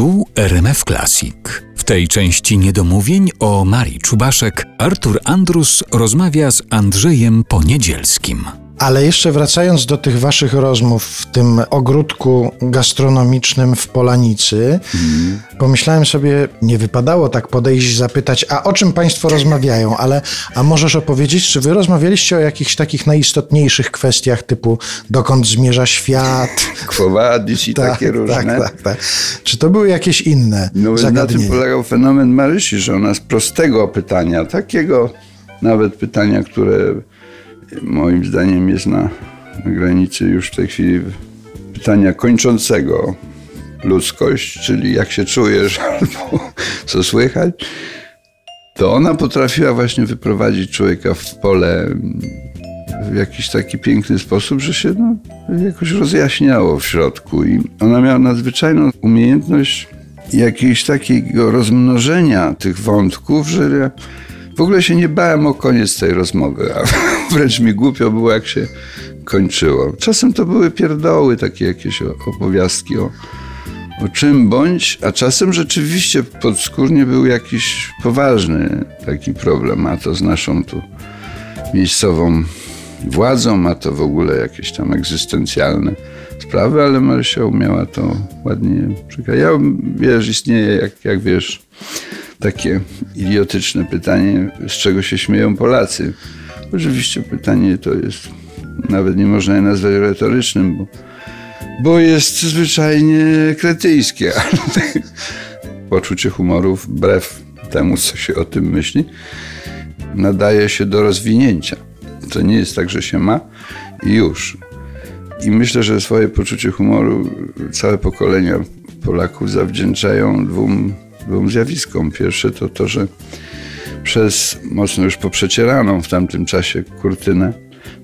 Tu RMF Classic. W tej części niedomówień o Marii Czubaszek Artur Andrus rozmawia z Andrzejem Poniedzielskim. Ale jeszcze wracając do tych waszych rozmów w tym ogródku gastronomicznym w Polanicy, mm. pomyślałem sobie, nie wypadało tak podejść, zapytać, a o czym państwo rozmawiają, ale a możesz opowiedzieć, czy wy rozmawialiście o jakichś takich najistotniejszych kwestiach typu dokąd zmierza świat? Kwowadis i tak, takie tak, różne. Tak, tak, tak. Czy to były jakieś inne no? Na tym polegał fenomen Marysi, że ona z prostego pytania, takiego nawet pytania, które moim zdaniem jest na, granicy już w tej chwili pytania kończącego ludzkość, czyli jak się czujesz albo co słychać, to ona potrafiła właśnie wyprowadzić człowieka w pole w jakiś taki piękny sposób, że się no, jakoś rozjaśniało w środku. I ona miała nadzwyczajną umiejętność jakiegoś takiego rozmnożenia tych wątków, że ja w ogóle się nie bałem o koniec tej rozmowy, a wręcz mi głupio było, jak się kończyło. Czasem to były pierdoły, takie jakieś opowiastki o, o czym bądź, a czasem rzeczywiście podskórnie był jakiś poważny taki problem, a to z naszą tu miejscową władzą, a to w ogóle jakieś tam egzystencjalne sprawy, ale Marysia umiała to ładnie przekazać. Ja, wiesz, istnieje, jak, jak wiesz, takie idiotyczne pytanie, z czego się śmieją Polacy. Oczywiście pytanie to jest, nawet nie można je nazwać retorycznym, bo, bo jest zwyczajnie kretyjskie, poczucie humoru wbrew temu, co się o tym myśli, nadaje się do rozwinięcia. To nie jest tak, że się ma i już. I myślę, że swoje poczucie humoru całe pokolenia Polaków zawdzięczają dwóm dwóm zjawiskom. Pierwsze to to, że przez mocno już poprzecieraną w tamtym czasie kurtynę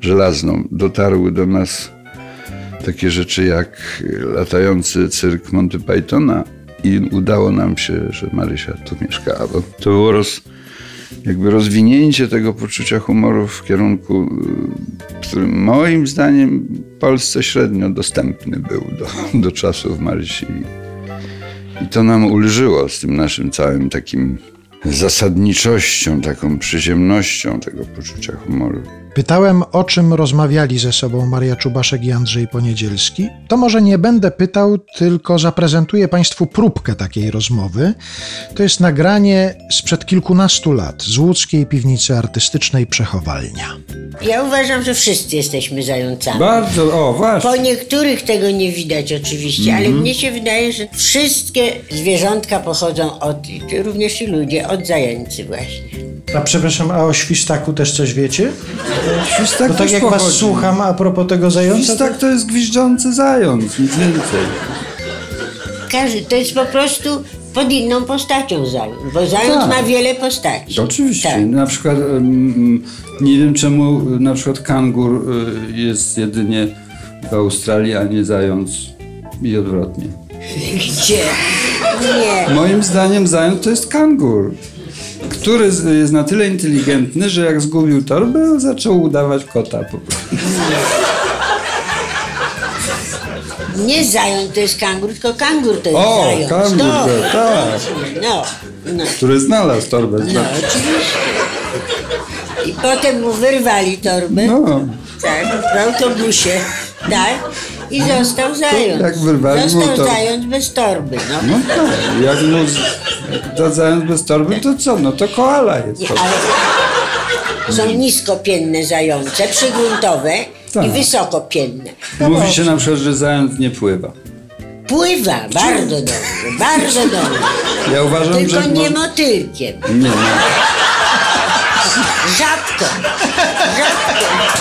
żelazną dotarły do nas takie rzeczy jak latający cyrk Monty Pythona i udało nam się, że Marysia tu mieszkała. To było roz, jakby rozwinięcie tego poczucia humoru w kierunku, który moim zdaniem Polsce średnio dostępny był do, do czasów Marysi i to nam ulżyło z tym naszym całym takim zasadniczością, taką przyziemnością tego poczucia humoru. Pytałem, o czym rozmawiali ze sobą Maria Czubaszek i Andrzej Poniedzielski. To może nie będę pytał, tylko zaprezentuję Państwu próbkę takiej rozmowy. To jest nagranie sprzed kilkunastu lat z łódzkiej piwnicy artystycznej Przechowalnia. Ja uważam, że wszyscy jesteśmy zającami. Bardzo, o właśnie. Po niektórych tego nie widać oczywiście, ale mnie się wydaje, że wszystkie zwierzątka pochodzą od, również i ludzie, od zajęcy właśnie. A przepraszam, a o świstaku też coś wiecie? Świstak Bo tak jak was pochodzi. słucham a propos tego zająca, to... Świstak to jest gwizdzący zając, nic więcej. Każdy, to jest po prostu pod inną postacią zając, bo zając Tak. ma wiele postaci. Oczywiście. Tak. Na przykład nie wiem czemu na przykład kangur y, jest jedynie w Australii, a nie zając i odwrotnie. Gdzie? Nie. Moim zdaniem zając to jest kangur, który jest na tyle inteligentny, że jak zgubił torbę, zaczął udawać kota po prostu. Nie zając to jest kangur, tylko kangur to jest O, zając. kangur, no, tak, tak. No, no, Który znalazł torbę. no, oczywiście. I potem mu wyrwali torbę. No. Tak, w autobusie. Tak. I został zając. jak wyrwali mu Został to- zając bez torby. No. No tak, jak mu z- jak to zając bez torby, to co? No to koala jest. Nie, ale są niskopienne zające, przygruntowe Tak. i wysokopienne. Mówi się na przykład, że zając nie pływa. Pływa bardzo dobrze, bardzo dobrze. Ja uważam, Tylko że... nie mo- motylkiem. nie, nie. Rzadko. Rzadko